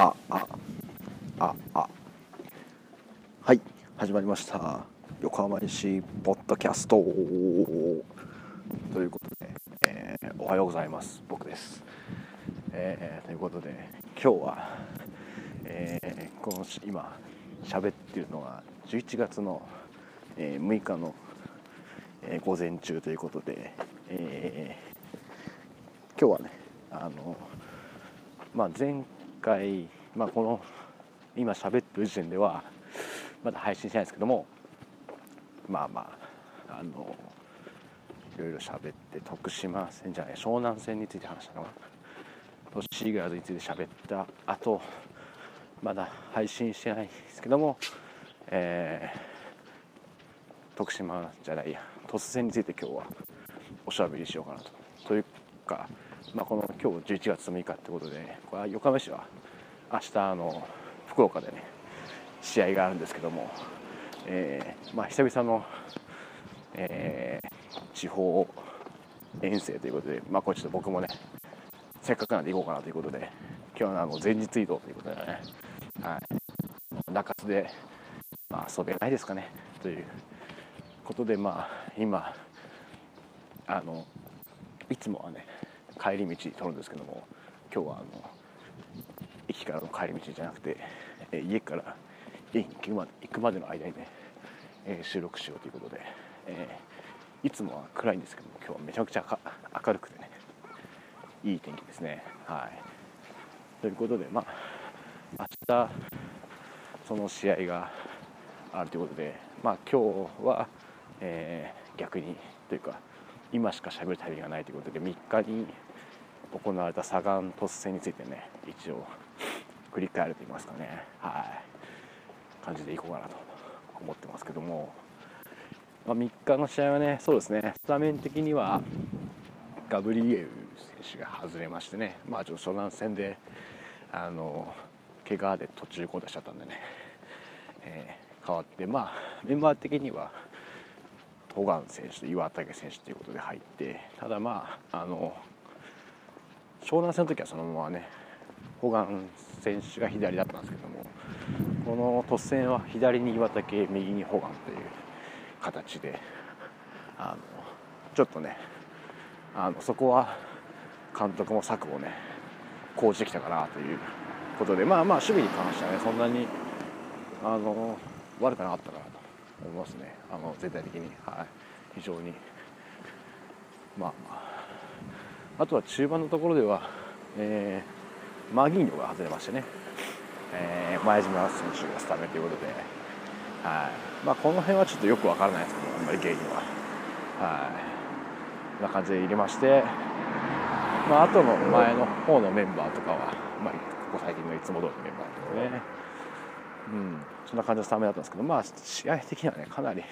ああああ。はい始まりました。横浜市ポッドキャスト。ということで、えー、おはようございます。僕です、えー、ということで今日は、えー、この今喋ってるのが11月の、えー、6日の、えー、午前中ということで、えー、今日はねあのまあ前回、まあ、この今喋ってる時点ではまだ配信してないですけどもまあまああのいろいろ喋って徳島戦じゃない湘南戦について話したのが都市イグラズについて喋った後まだ配信してないですけども、えー、徳島じゃないや鳥栖戦について今日はおしゃべりしようかなと。というかまあ、この今日11月6日ってことで、ね、これは横浜市は明日あの福岡でね試合があるんですけども、えー、まあ、久々の、えー、地方遠征ということで、まあ、これちょっと僕もねせっかくなんで行こうかなということで今日はあの前日移動ということでね、はい、中洲で、まあ、遊べないですかねということでまあ今あのいつもはね帰り道取るんですけども今日はあのからの帰り道じゃなくて、え家から家に行くまで行くまでの間にね、え収録しようということで、えいつもは暗いんですけども今日はめちゃくちゃ明るくてねいい天気ですね。はい、ということでまあ明日その試合があるということでまあ今日は、えー、逆にというか今しか喋る旅がないということで3日に行われた左岸突戦についてね一応振り返ると言いますかね。はい。感じでいこうかなと思ってますけども、まあ、3日の試合はねそうですね。スタメン的にはガブリエル選手が外れましてね。まあちょっと湘南戦であの怪我で途中交代しちゃったんでね、えー、変わってまあメンバー的には戸川選手と岩竹選手ということで入ってただまああの湘南戦の時はそのままねホガン選手が左だったんですけどもこの突戦は左に岩竹右にホガンという形であのちょっとねあのそこは監督も策をね講じてきたかなということでまあまあ守備に関してはねそんなにあの悪くなかったかなと思いますね。あの全体的に、はい、非常に。まあ。あとは中盤のところでは、えー、マギーニョが外れましてね、えー、前島選手がスタメンということで、はい。まあ、この辺はちょっとよくわからないですけどあんまり原因は。はい。こんな感じで入れまして、まあ後の前の方のメンバーとかは、まあ、ここ最近のいつも通りのメンバーですね。うん、そんな感じのスタメンだったんですけど、まあ、試合的にはね、かなり、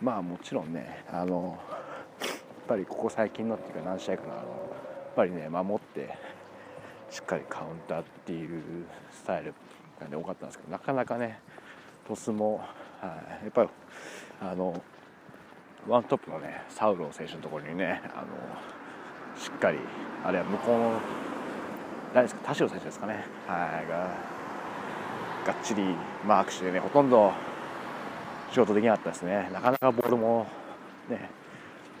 まあもちろんね、あのやっぱりここ最近のっていうか何試合かなあのやっぱりね守ってしっかりカウンターっていうスタイルが、ね、多かったんですけどなかなかねトスも、はい、やっぱりあのワントップのねサウロー選手のところにねあのしっかりあれは向こうの誰ですか田代選手ですかね、はい、ががっちりマークしてねほとんど仕事できなかったですね。なかなかボールもね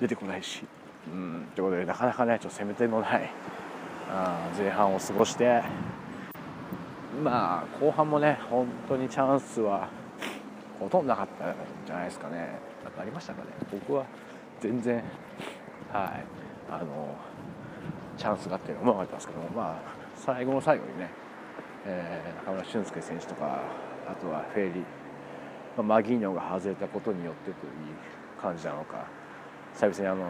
出てこないし、うん、ということでなかなかねちょっと攻め手のない前半を過ごして。まあ後半もね本当にチャンスはほとんどなかったんじゃないですかね。なんかありましたかね。僕は全然はい。あのチャンスがあってうまかったんですけども。まあ最後の最後にね、えー、中村俊輔選手とかあとはフェリー、まあ、マギーニョが外れたことによってという感じなのか。久々にあの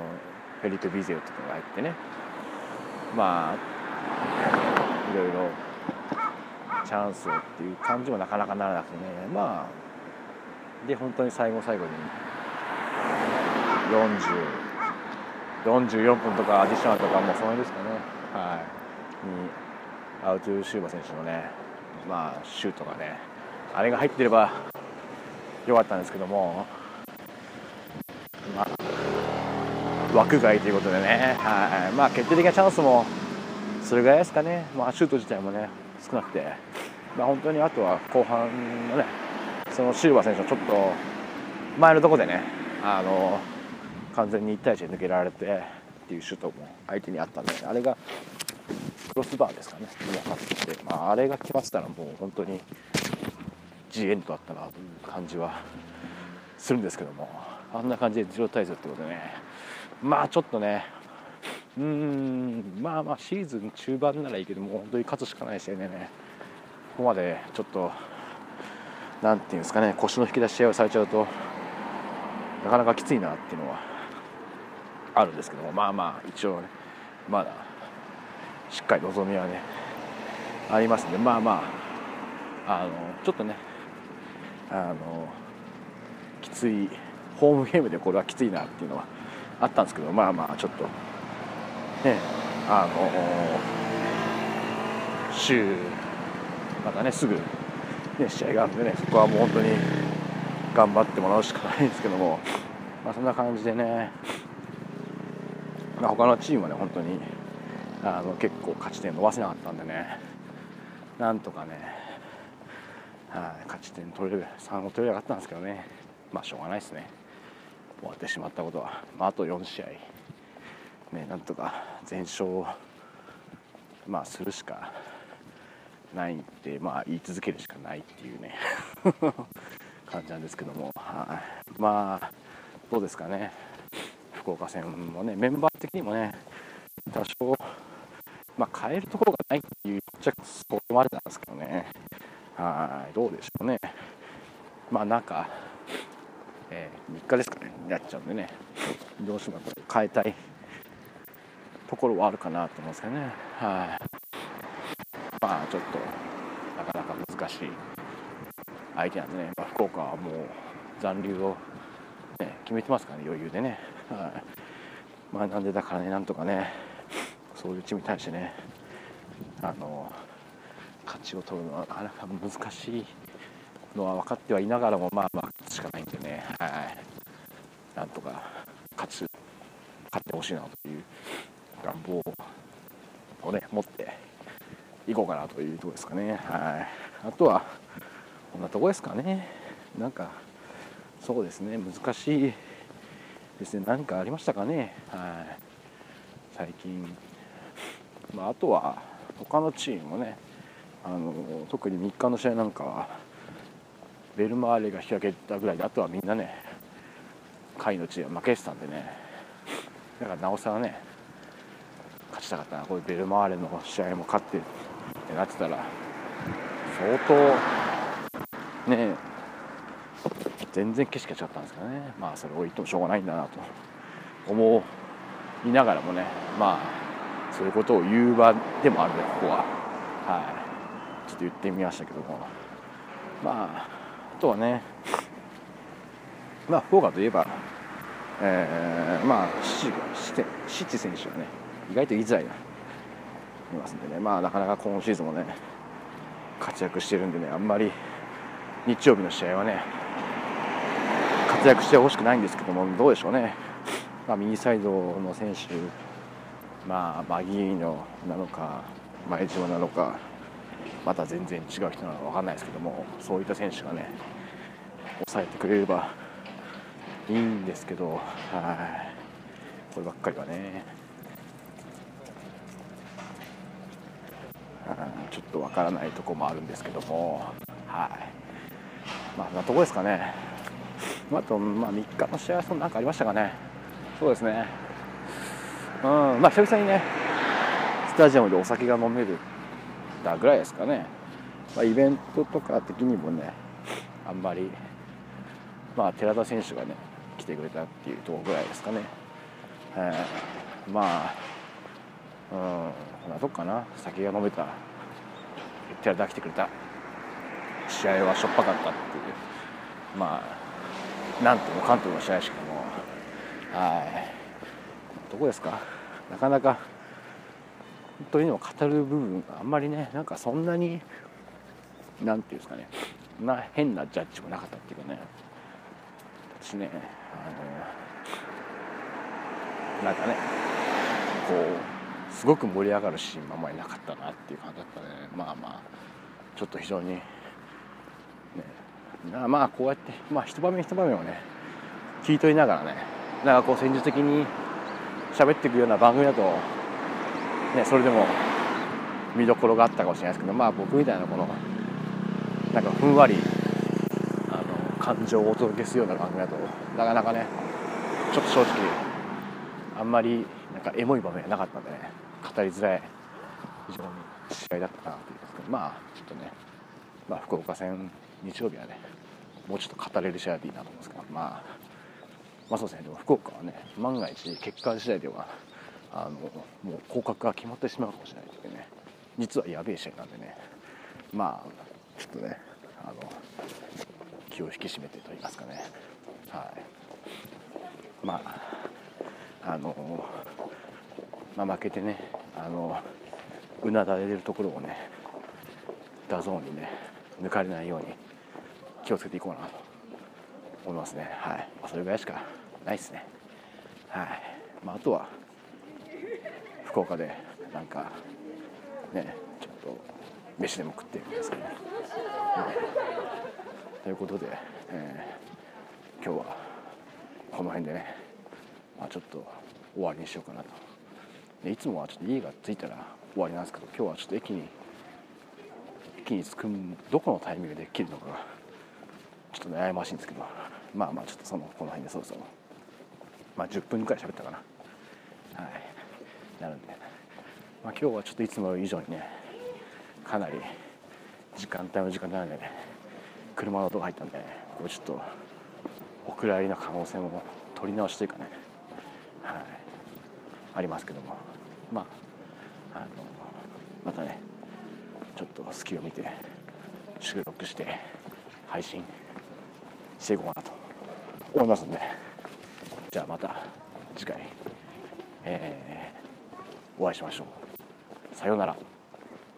フェリット・ビゼオとかが入ってね。まあいろいろチャンスをっていう感じもなかなかならなくてね。まあで本当に最後最後に40 44分とかアディショナルとかもうその辺ですかね。はい。にアウトゥーシューバ選手のねまあシュートがねあれが入ってればよかったんですけども。まあ枠外ということでね、はい。まあ、決定的なチャンスもそれぐらいですかね、まあ、シュート自体もね少なくて、まあ、本当にあとは後半のねそのシルバー選手のちょっと前のところでねあの完全に1対1で抜けられてっていうシュートも相手にあったんであれがクロスバーですかね。分かって、まあ、あれが決まってたらもう本当に G エンドだったなという感じはするんですけども。あんな感じで0対0ってことでね。まあちょっとね。うん。まあまあシーズン中盤ならいいけどもう本当に勝つしかない試合でね。ここまでちょっとなんていうんですかね。腰の引き出し試合をされちゃうとなかなかきついなっていうのはあるんですけども。まあまあ一応ね。まだしっかり望みはねありますんで。まあまああのちょっとねあのきついホームゲームでこれはきついなっていうのはあったんですけどまあまあちょっとねあの週またねすぐ、ね、試合があるんでねそこはもう本当に頑張ってもらうしかないんですけども、まあ、そんな感じでね、まあ、他のチームはね本当にあの結構勝ち点伸ばせなかったんでねなんとかね、はい、勝ち点取れる3を取れなかったんですけどねまあしょうがないですね。終わってしまったことは、まあ、あと4試合。ねなんとか全勝まあするしかないってまあ言い続けるしかないっていうね 感じなんですけども、はい、まあどうですかね。福岡戦もねメンバー的にもね多少まあ変えるところがないっていうちゃそこまでなんですけどね。はい。どうでしょうね。まあなんか、えー、3日ですかね。やっちゃうんでね。どうしてもこれ変えたい。ところはあるかなと思うんですけどね。はい。まあちょっとなかなか難しい。相手なんでね、まあ、福岡はもう残留を、ね、決めてますからね。余裕でね、はい。まあ、なんでだからね。なんとかね。そういうチームに対してね。あの勝ちを取るのはなかなか難しいのは分かってはいながらもまあまあね、はい、なんとか勝つ勝ってほしいなという願望をね持っていこうかなというところですかね。はい、あとはこんなとこですかね。なんかそうですね。難しいですね。何かありましたかね。はい、最近、まあ、あとは他のチームもねあの特に3日の試合なんかはベルマーレが引き分けたぐらいであとはみんなね下位のチームは負けてたんでね。だからなおさらね勝ちたかったなこういうベルマーレの試合も勝ってってなってたら相当ね全然景色が違ったんですけどね。まあそれを言ってもしょうがないんだなと思いながらもねまあそういうことを言う場でもあるねここは。はい。ちょっと言ってみましたけども。まあとはね。まあ福岡といえばえー、まあシチ選手はね意外と言いづらいないますんでね。まあなかなか今シーズンもね活躍してるんでねあんまり日曜日の試合はね活躍してほしくないんですけどもどうでしょうね、まあ、右サイドの選手まあマギーノなのか前島なのか。また全然違う人なのか分かんないですけどもそういった選手がね抑えてくれればいいんですけどはい。こればっかりはね。ちょっとわからないとこもあるんですけども、はい。まあ、そんなとこですかね、あと、まあ、3日の試合はそんなんかありましたかね、そうですね、うん。まあ、久々にね、スタジアムでお酒が飲めるだぐらいですかね、まあ、イベントとか的にもね、あんまり、まあ、寺田選手がね、来てくれたっていうところぐらいですかね。えー、まあうんこんなとこかな。酒が飲めた。寺田来てくれた。試合はしょっぱかったっていう。まあなんとも関東の試合しかもはい。どこですか？なかなか本当にも語る部分があんまりねなんかそんなになんていうんですかねな変なジャッジもなかったっていうかね。私ねあのなんかねこうすごく盛り上がるシーンもあんまりなかったなっていう感じだったね。まあまあちょっと非常に、ね、まあこうやって、まあ、一場面一場面をね聞い取りながらねなんかこう戦術的に喋っていくような番組だと、ね、それでも見どころがあったかもしれないですけどまあ僕みたいなこのなんかふんわりあの感情をお届けするような番組だとなかなかねちょっと正直あんまりなんかエモい場面がなかったんでね語りづらい非常に試合だったかなと思いうですけどまあちょっとね、まあ、福岡戦日曜日はねもうちょっと語れる試合でいいなと思うんですけどまあまあそうですね。でも福岡はね万が一結果次第ではあのもう降格が決まってしまうかもしれないというね。実はやべえ試合なんでね。まあちょっとねあの気を引き締めてと言いますかね。はい。まああのまあ、負けてねあのうなだれるところをね DAZN にね抜かれないように気をつけていこうなと思いますね。はい、ま、それぐらいしかないですね。はい。まあ、あとは福岡でなんかねちょっと飯でも食ってるんですけど、ね、ということで、えー、今日はこの辺でね、まあ、ちょっと終わりにしようかなと。でいつもはちょっと家が着いたら終わりなんですけど今日はちょっと駅に駅に着くどこのタイミングで切るのかがちょっと悩ましいんですけどまあまあちょっとそのこの辺でそろそろ。まあ10分くらい喋ったかな。はい。なるんで、まあ、今日はちょっといつも以上にねかなり時間帯の時間なのでね車の音が入ったんで、ね、これちょっとお蔵入りの可能性も取り直しというかねはい。ありますけども。まああのまたねちょっと隙を見て収録して配信していこうかなと思いますんで。じゃあまた次回、えー、お会いしましょう。さようなら。